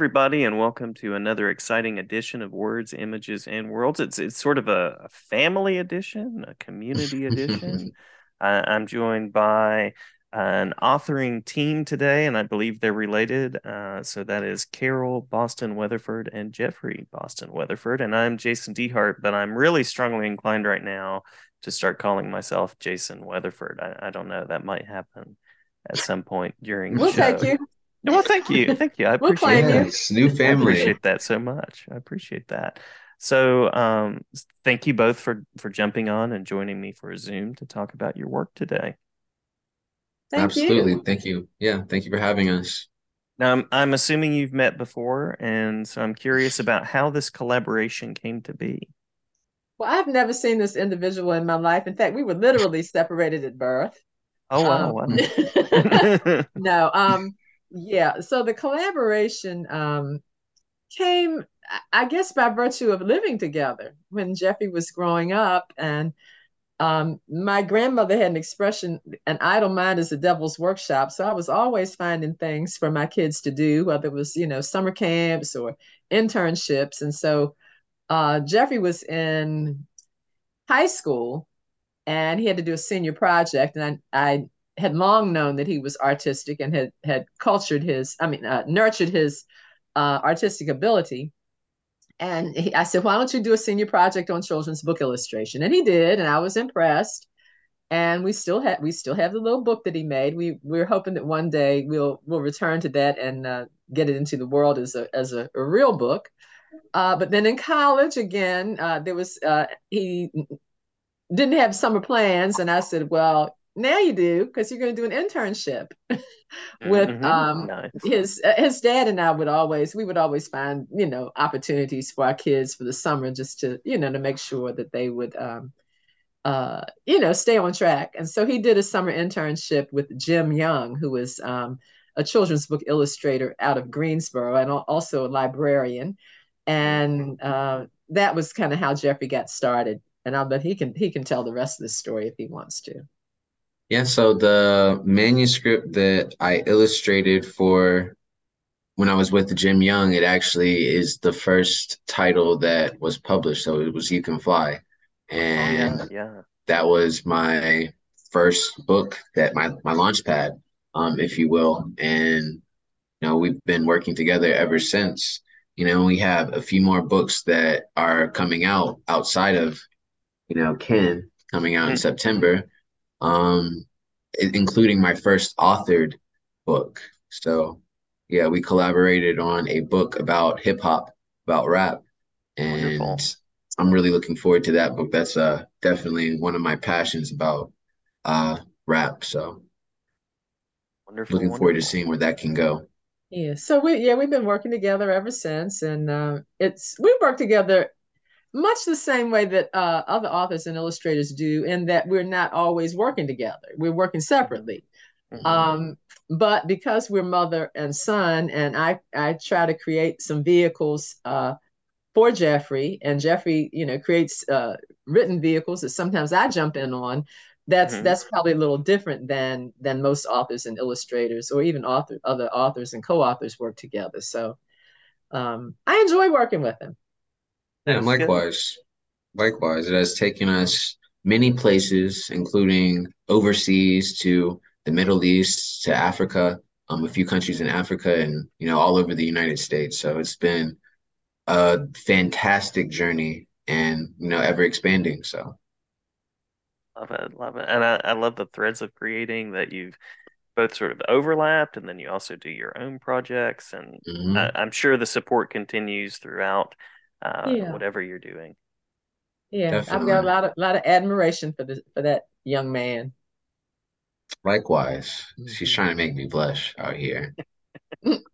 everybody, and welcome to another exciting edition of Words, Images, and Worlds. It's it's sort of a, a family edition, a community edition. uh, I'm joined by an authoring team today, and I believe they're related. Uh, so that is Carole Boston Weatherford and Jeffery Boston Weatherford, and I'm Jason Dehart. But I'm really strongly inclined right now to start calling myself Jason Weatherford. I, I don't know that might happen at some point during. We'll take you. Well, thank you, thank you. I We'll appreciate that. you. Yes, new I family. appreciate that so much. I appreciate that. So, um, thank you both for for jumping on and joining me for a Zoom to talk about your work today. Thank you. Absolutely. you. Thank you. Yeah, thank you for having us. Now, I'm, I'm assuming you've met before, and so I'm curious about how this collaboration came to be. Well, I've never seen this individual in my life. In fact, we were literally separated at birth. Oh wow, Um, wow. no, um, yeah. So the collaboration um came, I guess, by virtue of living together when Jeffery was growing up, and um, my grandmother had an expression, "An idle mind is the devil's workshop." So I was always finding things for my kids to do, whether it was, you know, summer camps or internships, and so. uh, Jeffery was in high school and he had to do a senior project. And I, I had long known that he was artistic and had, had cultured his, I mean, uh, nurtured his uh, artistic ability. And he, I said, why don't you do a senior project on children's book illustration? And he did, and I was impressed. And we still have we still have the little book that he made. We we're hoping that one day we'll we'll return to that and uh, get it into the world as a as a, a real book. Uh, but then in college, again, uh, there was uh, he didn't have summer plans, and I said, "Well, now you do because you're going to do an internship with Mhm. um, Nice. his uh, his dad and I would always we would always find you know opportunities for our kids for the summer just to you know to make sure that they would um, uh, you know stay on track. And so he did a summer internship with Jim Young, who was um, a children's book illustrator out of Greensboro and also a librarian and uh, that was kind of how Jeffery got started. And I'll bet he can he can tell the rest of the story if he wants to. Yeah, so the manuscript that I illustrated for when I was with Jim Young, it actually is the first title that was published. So it was You Can Fly. Oh yeah, And yeah. that was my first book that my my launch pad, um, if you will. And you know, we've been working together ever since. You know, we have a few more books that are coming out outside of, you know, Kin coming out in Mhm. September, um, including my first authored book. So, yeah, we collaborated on a book about hip hop, about rap, Wonderful. and I'm really looking forward to that book. That's uh definitely one of my passions about uh rap. So, Wonderful. looking forward to seeing where that can go. Yeah. So we yeah we've been working together ever since, and uh, it's we work together much the same way that uh, other authors and illustrators do, in that we're not always working together. We're working separately. Mhm. Um, but because we're mother and son, and I I try to create some vehicles uh, for Jeffery, and Jeffery, you know, creates uh, written vehicles that sometimes I jump in on. That's Mhm. that's probably a little different than than most authors and illustrators, or even author other authors and co-authors work together. So um, I enjoy working with him. Yeah, That's good. likewise. Likewise, it has taken us many places, including overseas to the Middle East, to Africa, um, a few countries in Africa, and you know, all over the United States. So it's been a fantastic journey and you know, ever expanding. So Love it, love it. And I, I love the threads of creating that you've both sort of overlapped, and then you also do your own projects. And mhm. I, I'm sure the support continues throughout uh, Yeah. whatever you're doing. Yeah, I've got a lot of lot of admiration for the for that young man. Likewise, Mm-hmm. she's trying to make me blush out here.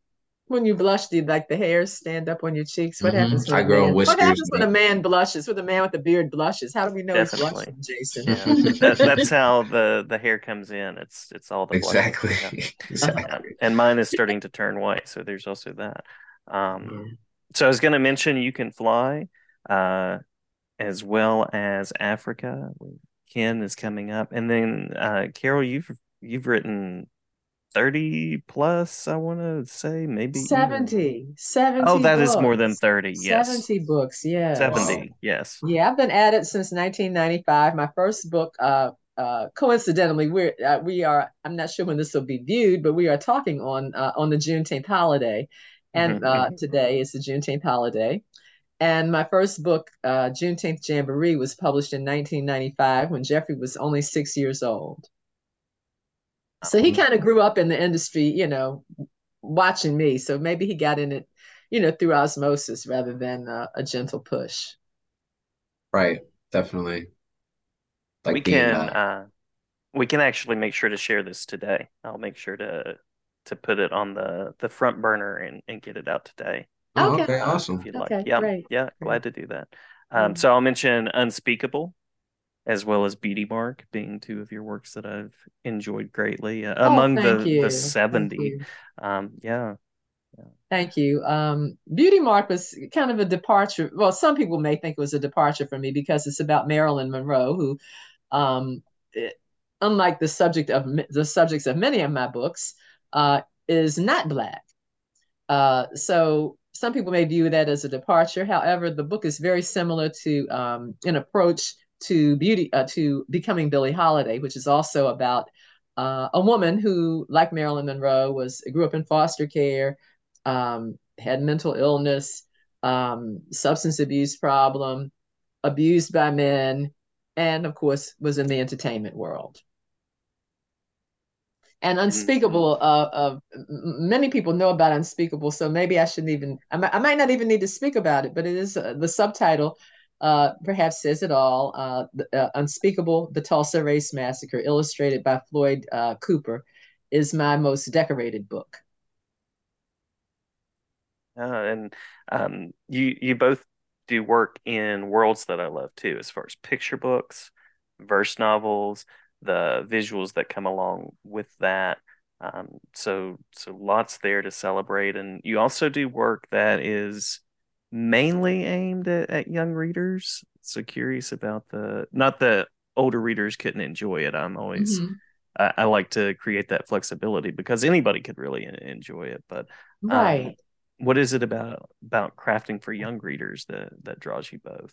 When you blush, do like the hairs stand up on your cheeks? What Mhm. happens when I a grow man, what happens when a man blushes? When a man with a beard blushes? How do we know he's blushing, Jason? Yeah, that, that's how the the hair comes in. It's it's all the. Exactly. Yeah. Yeah. Exactly. And mine is starting to turn white, so there's also that. Um, Yeah. So I was going to mention you can fly, uh, as well as Africa. Kin is coming up, and then uh, Carole, you've you've written 30 plus, I want to say, maybe 70. 70 Oh, that books. is more than 30. Yes. 70 books, yeah. 70. Yes. Yeah, I've been at it since 1995. My first book, uh, uh, coincidentally, we're uh, we are. I'm not sure when this will be viewed, but we are talking on uh, on the Juneteenth holiday, and Mhm, uh, today is the Juneteenth holiday. And my first book, uh, Juneteenth Jamboree, was published in 1995 when Jeffery was only six years old. So he Mhm. kind of grew up in the industry, you know, watching me. So maybe he got in it, you know, through osmosis rather than uh, a gentle push. Right, definitely. we Like being can uh, uh, we can actually make sure to share this today. I'll make sure to to put it on the the front burner and, and get it out today. oh, Okay. okay, awesome. if you'd like. Okay, Yeah, great, yeah, glad to do that. Um, Yeah. so I'll mention Unspeakable as well as Beauty Mark being two of your works that I've enjoyed greatly uh, Oh, among the you. the 70. Um, yeah. Thank you. Um, Beauty Mark was kind of a departure. Well, some people may think it was a departure for me because it's about Marilyn Monroe, who, um, it- unlike the subject of the subjects of many of my books, uh, is not black. Uh, so some people may view that as a departure. However, the book is very similar to um, an approach to beauty, uh, to becoming Billie Holiday, which is also about uh, a woman who, like Marilyn Monroe, was grew up in foster care, um, had mental illness, um, substance abuse problem, abused by men, and of course was in the entertainment world and unspeakable uh, uh many people know about unspeakable so maybe i shouldn't even i might, I might not even need to speak about it but it is uh, the subtitle uh perhaps says it all uh, uh unspeakable the tulsa race massacre illustrated by floyd uh, cooper is my most decorated book. Uh, and um, you you both do work in worlds that I love too, as far as picture books, verse novels, the visuals that come along with that. Um, so so lots there to celebrate, and you also do work that is mainly aimed at, at young readers. So curious about the not that older readers couldn't enjoy it. I'm always Mhm. I, I like to create that flexibility because anybody could really enjoy it, but um, right what is it about about crafting for young readers that that draws you both?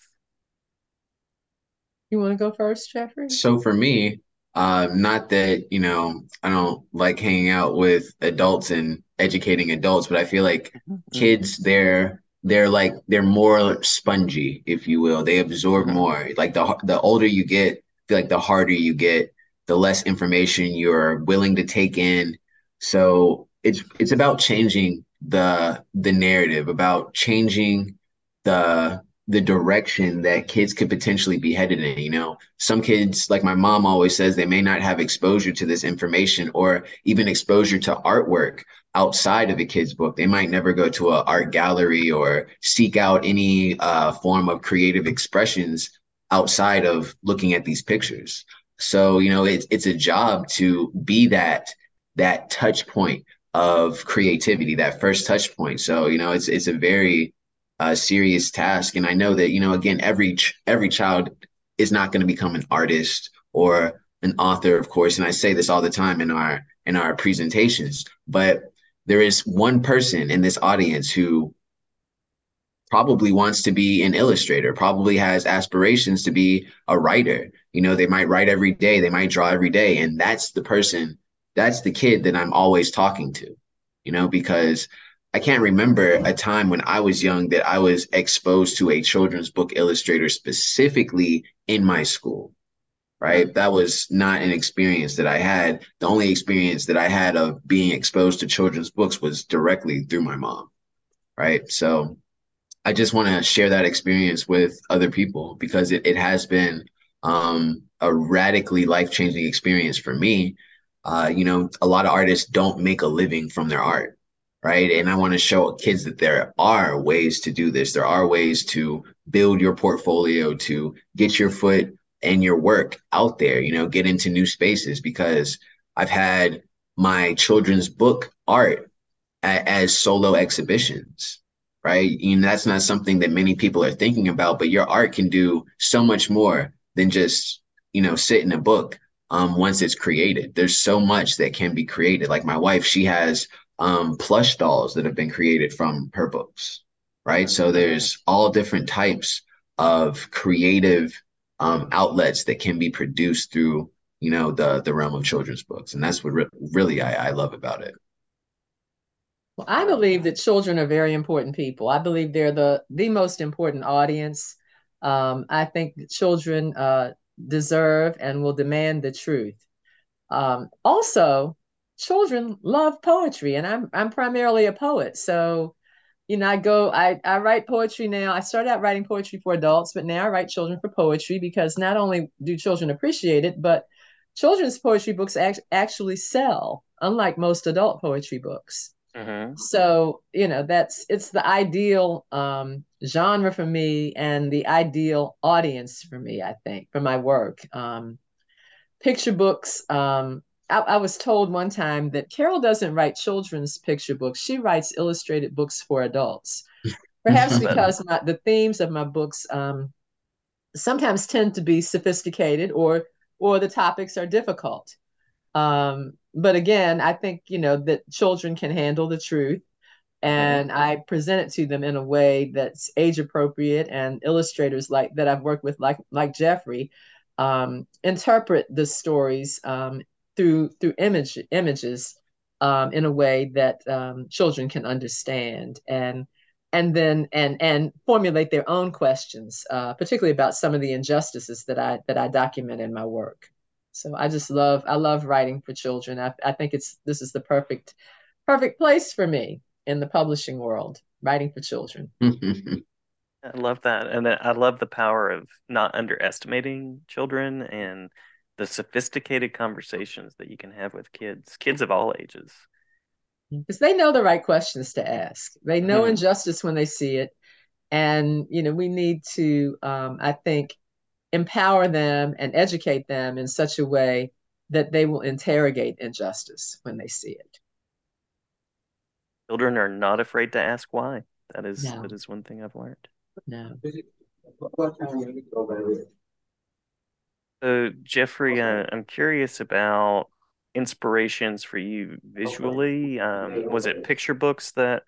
you want to go first jeffery So for me, uh, not that, you know, I don't like hanging out with adults and educating adults, but I feel like Mm-hmm. kids, they're they're like they're more spongy, if you will. They absorb Mhm. more. Like the the older you get, feel like the harder you get, the less information you're willing to take in. So it's it's about changing the the narrative, about changing the the direction that kids could potentially be headed in. You know, some kids, like my mom always says, they may not have exposure to this information or even exposure to artwork outside of a kid's book. They might never go to an art gallery or seek out any uh, form of creative expressions outside of looking at these pictures. So, you know, it's it's a job to be that that touch point of creativity, that first touch point. So, you know, it's it's a very uh, serious task, and I know that you know, again, every ch- every child is not going to become an artist or an author, of course. And I say this all the time in our in our presentations, but there is one person in this audience who probably wants to be an illustrator, probably has aspirations to be a writer. You know, they might write every day, they might draw every day. And that's the person, that's the kid that I'm always talking to, you know, because I can't remember a time when I was young that I was exposed to a children's book illustrator specifically in my school. Right. That was not an experience that I had. The only experience that I had of being exposed to children's books was directly through my mom. Right. So I just want to share that experience with other people because it, it has been um, a radically life changing experience for me. Uh, you know, a lot of artists don't make a living from their art, right? And I want to show kids that there are ways to do this. There are ways to build your portfolio, to get your foot and your work out there, you know, get into new spaces because I've had my children's book art as solo exhibitions right? And that's not something that many people are thinking about, but your art can do so much more than just, you know, sit in a book. um, once it's created. There's so much that can be created. Like my wife, she has um, plush dolls that have been created from her books, right? So there's all different types of creative um, outlets that can be produced through, you know, the the realm of children's books, and that's what re- really I, I love about it. Well, I believe that children are very important people. I believe they're the the most important audience. Um, I think children uh, deserve and will demand the truth. Um, also, children love poetry, and I'm I'm primarily a poet, so you know I go I I write poetry now. I started out writing poetry for adults, but now I write children for poetry because not only do children appreciate it, but children's poetry books act- actually sell, unlike most adult poetry books. Mm-hmm. So, you know, that's it's the ideal um, genre for me and the ideal audience for me, I think, for my work. Um, picture books. Um, I, I, was told one time that Carole doesn't write children's picture books, she writes illustrated books for adults. Perhaps because my, the themes of my books um, sometimes tend to be sophisticated or or the topics are difficult. Um, but again, I think, you know, that children can handle the truth and I present it to them in a way that's age appropriate and illustrators like that I've worked with like like Jeffery um, interpret the stories um, through through image images um, in a way that um, children can understand and and then and and formulate their own questions, uh, particularly about some of the injustices that I that I document in my work. So I just love I love writing for children. I, I think it's this is the perfect perfect place for me in the publishing world, writing for children. I love that, and I love the power of not underestimating children and the sophisticated conversations that you can have with kids, kids of all ages. Because they know the right questions to ask. They know mm-hmm. injustice when they see it, and you know we need to, um, I think, empower them and educate them in such a way that they will interrogate injustice when they see it. Children are not afraid to ask why. That is no. that is one thing I've learned. No. So Jeffery, uh, I'm curious about inspirations for you visually. Um, was it picture books that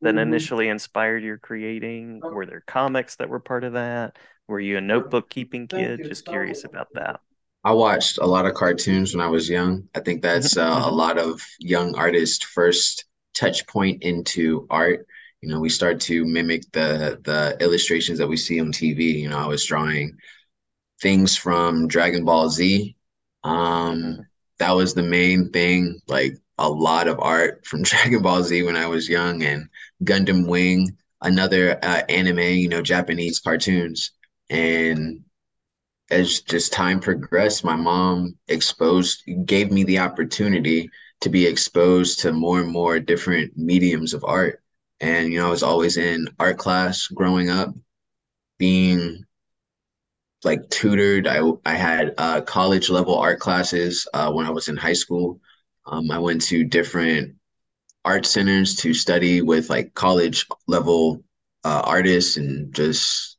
that mm-hmm. initially inspired your creating? Were there comics that were part of that? Were you a notebook keeping kid? Just curious about that. I watched a lot of cartoons when I was young. I think that's uh, a lot of young artists' first touch point into art. You know, we start to mimic the the illustrations that we see on TV. You know, I was drawing things from Dragon Ball Z. Um, that was the main thing. Like a lot of art from Dragon Ball Z when I was young, and Gundam Wing, another uh, anime. You know, Japanese cartoons. And as just time progressed, my mom exposed, gave me the opportunity to be exposed to more and more different mediums of art. And, you know, I was always in art class growing up, being like tutored. I, I had uh, college level art classes uh, when I was in high school. Um, I went to different art centers to study with like college level uh, artists and just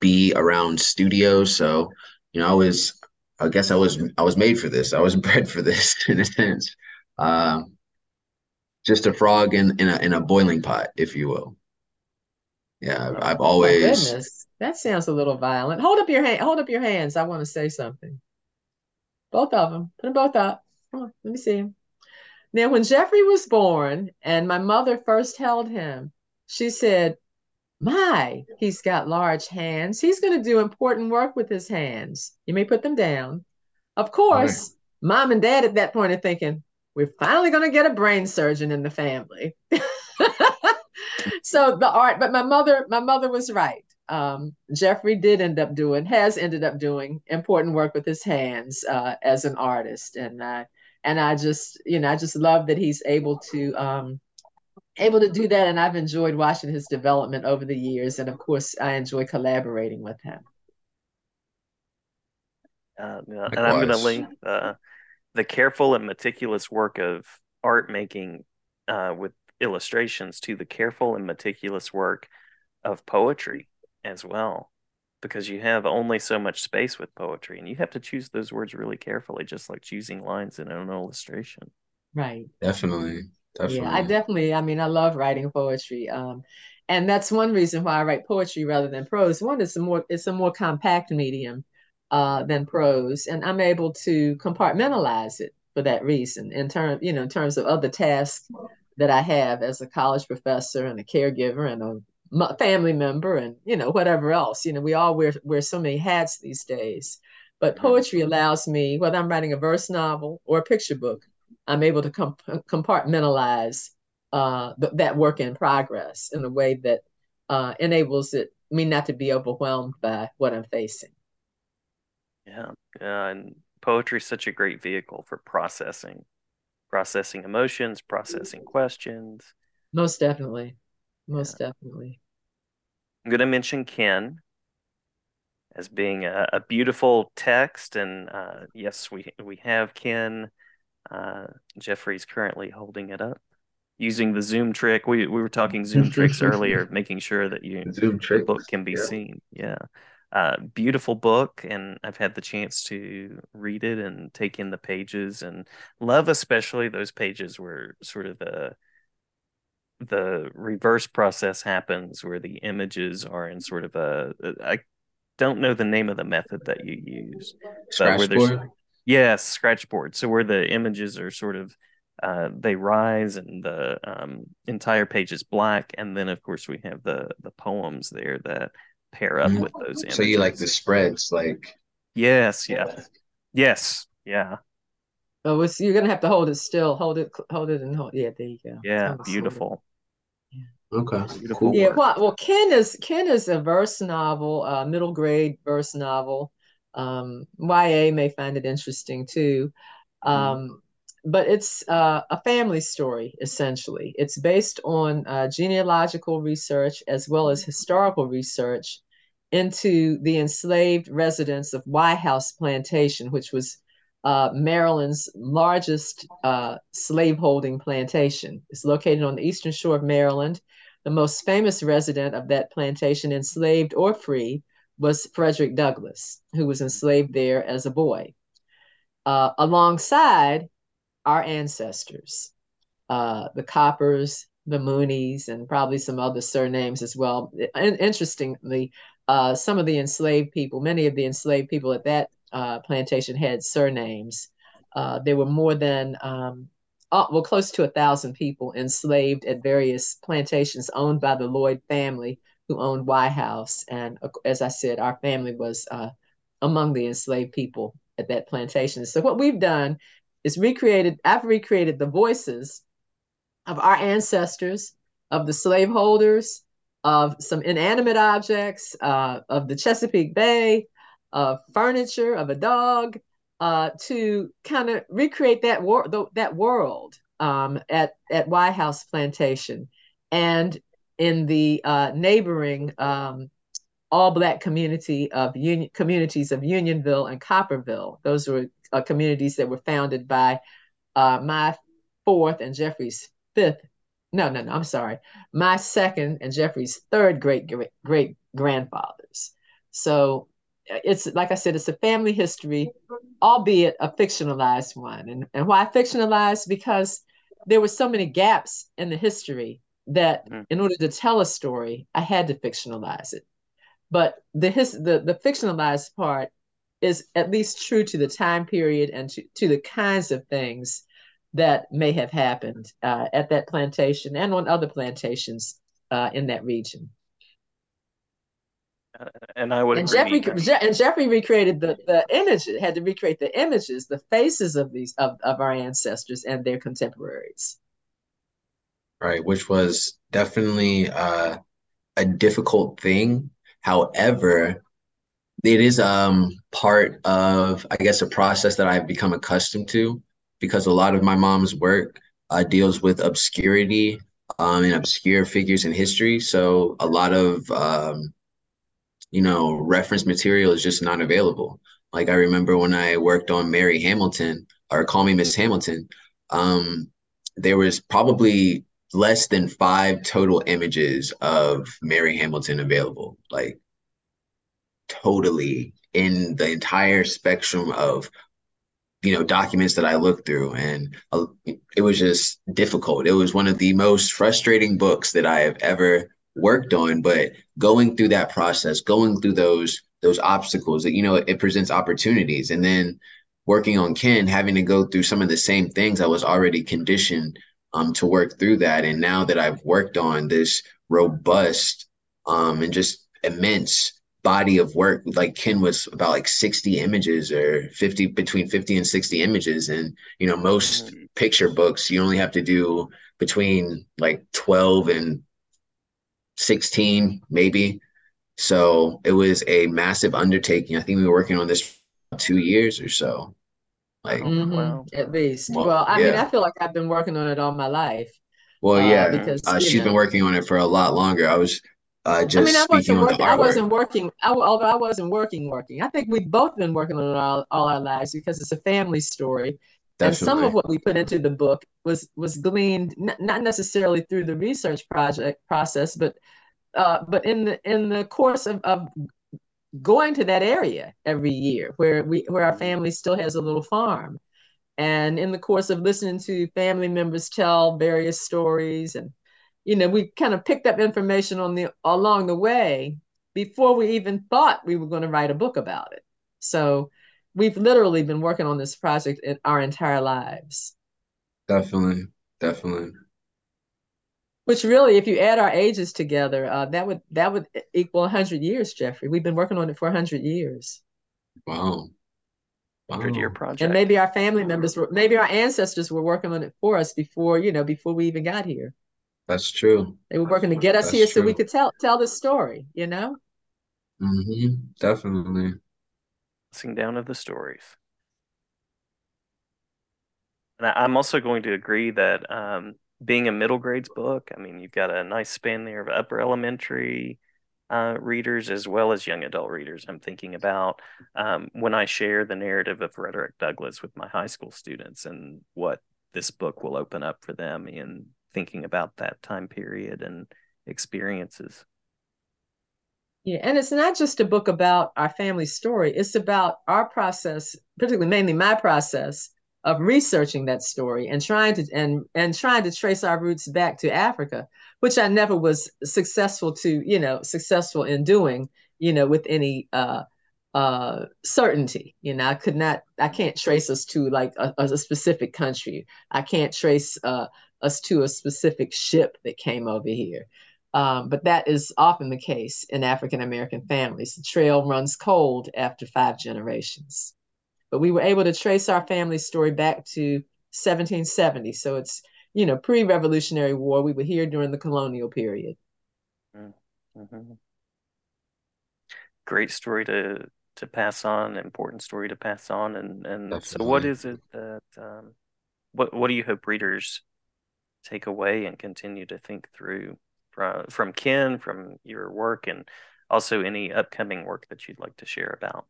be around studios. So, you know, I was, I guess I was, I was made for this. I was bred for this in a sense. Uh, just a frog in in a in a boiling pot, if you will. Yeah, I've, I've always. Oh, that sounds a little violent. Hold up your hand. Hold up your hands. I want to say something. Both of them. Put them both up. Come on. Let me see them. Now, when Jeffery was born and my mother first held him, she said, my, he's got large hands. He's going to do important work with his hands. You may put them down. Of course, right. mom and dad at that point are thinking, we're finally going to get a brain surgeon in the family. so the art, but my mother, my mother was right. Um, Jeffery did end up doing, has ended up doing important work with his hands uh, as an artist, and I, and I just, you know, I just love that he's able to um, able to do that. And I've enjoyed watching his development over the years. And of course I enjoy collaborating with him. Uh, and I'm going to link uh, the careful and meticulous work of art making uh, with illustrations to the careful and meticulous work of poetry as well. because you have only so much space with poetry and you have to choose those words really carefully just like choosing lines in an illustration. Right. Definitely. Definitely yeah i definitely. i mean i love writing poetry um and that's one reason why i write poetry rather than prose. One is a more it's a more compact medium uh than prose and i'm able to compartmentalize it for that reason in terms you know in terms of other tasks that i have as a college professor and a caregiver and a family member and you know whatever else you know we all wear wear so many hats these days. But mm-hmm. poetry allows me whether i'm writing a verse novel or a picture book i'm able to comp- compartmentalize uh, th- that work in progress in a way that uh, enables it me not to be overwhelmed by what i'm facing. Yeah. Yeah and poetry is such a great vehicle for processing processing emotions processing questions. Most definitely most yeah. definitely. I'm going to mention Kin as being a, a beautiful text, and uh, yes, we we have Kin. Uh, Jeffery's currently holding it up using the zoom trick. We we were talking zoom tricks earlier, making sure that you zoom trick book can be yeah. seen. Yeah. Uh, beautiful book, and I've had the chance to read it and take in the pages, and love especially those pages where sort of the the reverse process happens where the images are in sort of a I don't know the name of the method that you use. Scratchboard. Yes, scratchboard. So where the images are sort of uh, they rise and the um, entire page is black, and then of course we have the the poems there that pair up mm-hmm. with those images. So you like the spreads, like yes, yeah, yes, yeah. Oh, you're gonna have to hold it still. Hold it, hold it, and hold. Yeah, there you go. Yeah, beautiful. Okay. Cool. Yeah. Well, well, Kin is Kin is a verse novel, uh, middle grade verse novel. Um, YA may find it interesting too. Um, but it's uh, a family story essentially. It's based on uh, genealogical research as well as historical research into the enslaved residents of Wye House Plantation, which was uh, Maryland's largest uh, slaveholding plantation. It's located on the eastern shore of Maryland. The most famous resident of that plantation, enslaved or free, was Frederick Douglass, who was enslaved there as a boy. Uh, alongside our ancestors, uh, the Coppers, the Moonies, and probably some other surnames as well. And interestingly, uh, some of the enslaved people, many of the enslaved people at that uh, plantation had surnames. Uh, there were more than um, uh, well, close to a thousand people enslaved at various plantations owned by the Lloyd family, who owned Wye House. And uh, as I said, our family was uh, among the enslaved people at that plantation. So what we've done is recreated. I've recreated the voices of our ancestors, of the slaveholders, of some inanimate objects, uh, of the Chesapeake Bay, of furniture, of a dog, uh, to kind of recreate that wor- the, that world um, at at Wye House Plantation, and in the uh, neighboring um, all black community of union communities of Unionville and Copperville. Those were uh, communities that were founded by uh, my fourth and Jeffery's fifth. No, no, no. I'm sorry. My second and Jeffery's third great great, great grandfathers. So it's like I said, it's a family history, albeit a fictionalized one. And, and why fictionalized? Because there were so many gaps in the history that mm. in order to tell a story, I had to fictionalize it. But the his the, the fictionalized part is at least true to the time period and to, to the kinds of things that may have happened uh, at that plantation and on other plantations uh, in that region and I would and Jeffery and Jeffery recreated the the images had to recreate the images, the faces of these of, of our ancestors and their contemporaries. Right, which was definitely uh, a difficult thing. However, it is um part of I guess a process that I've become accustomed to because a lot of my mom's work uh, deals with obscurity um, and obscure figures in history. So a lot of um, you know, reference material is just not available. Like I remember when I worked on Mary Hamilton or Call Me Miss Hamilton, um, there was probably less than five total images of Mary Hamilton available. Like totally in the entire spectrum of you know documents that I looked through, and uh, it was just difficult. It was one of the most frustrating books that I have ever worked on. But going through that process, going through those those obstacles, that you know, it presents opportunities, and then working on kin having to go through some of the same things I was already conditioned um, to work through that. And now that I've worked on this robust um, and just immense body of work, like kin was about like 60 images or 50 between 50 and 60 images. And, you know, most mm-hmm. picture books, you only have to do between like 12 and 16, maybe. So it was a massive undertaking. I think we were working on this two years or so. Like, mm-hmm. wow. at least. Well, well I yeah. mean, I feel like I've been working on it all my life. Well, uh, yeah, because uh, she's know. been working on it for a lot longer. I was uh, just I mean, I wasn't working. I wasn't working. I, although I wasn't working, working. I think we've both been working on it all, all our lives because it's a family story. Definitely. And some of what we put into the book was was gleaned n- not necessarily through the research project process, but uh, but in the in the course of, of going to that area every year where we where our family still has a little farm and in the course of listening to family members tell various stories and you know we kind of picked up information on the along the way before we even thought we were going to write a book about it so we've literally been working on this project in our entire lives definitely definitely which really, if you add our ages together, uh, that would that would equal hundred years, Jeffery. We've been working on it for hundred years. Wow. Hundred year project. And maybe our family members were, maybe our ancestors were working on it for us before, you know, before we even got here. That's true. They were working to get us here true. so we could tell tell the story, you know? Mm-hmm. Definitely. Sing down of the stories. And I'm also going to agree that um, being a middle grades book, I mean, you've got a nice span there of upper elementary uh, readers as well as young adult readers. I'm thinking about um, when I share the narrative of Frederick Douglass with my high school students and what this book will open up for them in thinking about that time period and experiences. Yeah, and it's not just a book about our family story, it's about our process, particularly mainly my process of researching that story and trying to and and trying to trace our roots back to Africa, which I never was successful to, you know, successful in doing, you know, with any uh uh certainty. You know, I could not I can't trace us to like a, a specific country. I can't trace uh us to a specific ship that came over here. Um, but that is often the case in African American families. The trail runs cold after five generations but we were able to trace our family story back to 1770. So it's, you know, pre Revolutionary War. We were here during the colonial period. Mm-hmm. Great story to to pass on, important story to pass on. And and so, what is it that um, what what do you hope readers take away and continue to think through from from Kin, from your work, and also any upcoming work that you'd like to share about?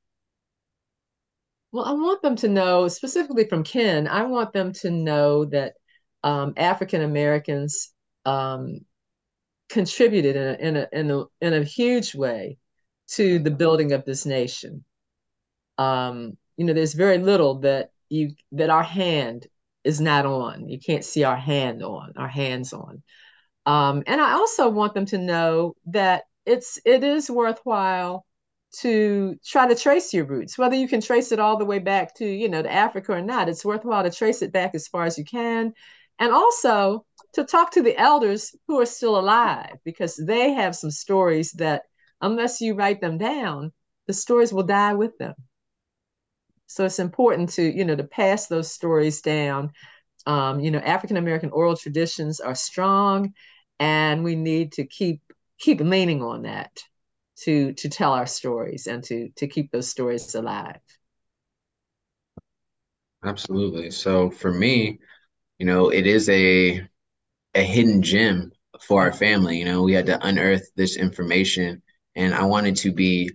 Well, I want them to know, specifically from Kin, I want them to know that um, African Americans um, contributed in a, in, a, in, a, in a huge way to the building of this nation. Um, you know, there's very little that you that our hand is not on. You can't see our hand on, our hands on. Um, and I also want them to know that it's it is worthwhile to try to trace your roots, whether you can trace it all the way back to, you know, to Africa or not. It's worthwhile to trace it back as far as you can. And also to talk to the elders who are still alive, because they have some stories that, unless you write them down, the stories will die with them. So it's important to, you know, to pass those stories down. Um, you know, African American oral traditions are strong, and we need to keep keep leaning on that to to tell our stories and to to keep those stories alive. Absolutely. So for me you know it is a a hidden gem for our family. You know we had to unearth this information and i wanted to be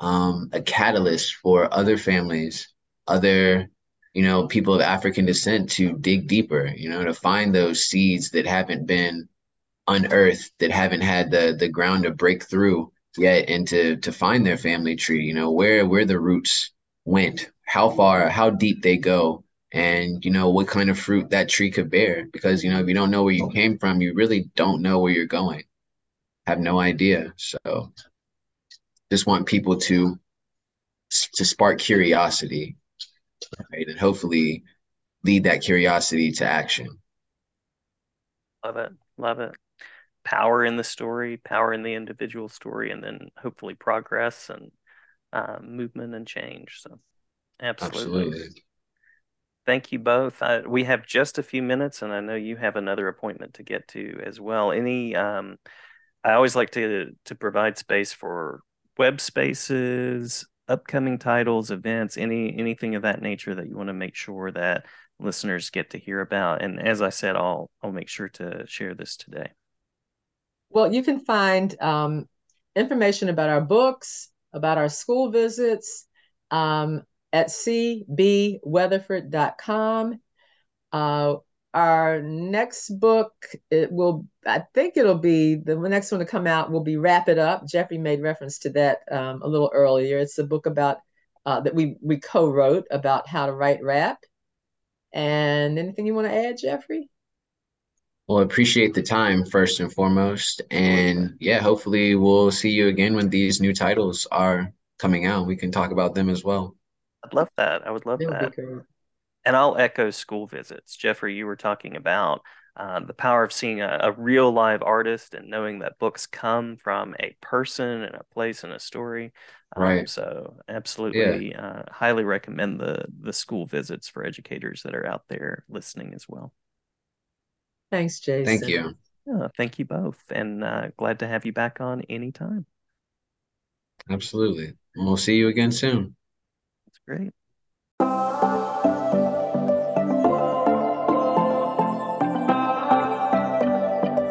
um, a catalyst for other families other you know people of african descent to dig deeper you know to find those seeds that haven't been unearthed that haven't had the the ground to break through yet and to to find their family tree, you know, where where the roots went, how far, how deep they go, and you know what kind of fruit that tree could bear. Because you know if you don't know where you oh. came from, you really don't know where you're going. Have no idea. So just want people to to spark curiosity, right, and hopefully lead that curiosity to action. Love it. Love it. Power in the story, power in the individual story, and then hopefully progress and uh, movement and change. So, absolutely. absolutely. Thank you both. Uh, we have just a few minutes, and I know you have another appointment to get to as well. Any, um, I always like to to provide space for web spaces, upcoming titles, events, any anything of that nature that you want to make sure that listeners get to hear about. And as I said, I'll I'll make sure to share this today. Well, you can find um, information about our books, about our school visits um, at cbweatherford.com. Uh, our next book, it will, I think it'll be the next one to come out will be Wrap It Up. Jeffery made reference to that um, a little earlier. It's a book about uh, that we we co-wrote about how to write rap. And anything you want to add, Jeffery? Well, I appreciate the time first and foremost. And yeah, hopefully we'll see you again when these new titles are coming out. We can talk about them as well. I'd love that. I would love that. And I'll echo school visits. Jeffery, you were talking about uh, the power of seeing a, a, real live artist and knowing that books come from a person and a place and a story. Um, right. So absolutely, yeah. uh, highly recommend the the school visits for educators that are out there listening as well. Thanks, Jason. Thank you. Yeah, thank you both, and uh, glad to have you back on anytime. Absolutely. And we'll see you again soon. That's great.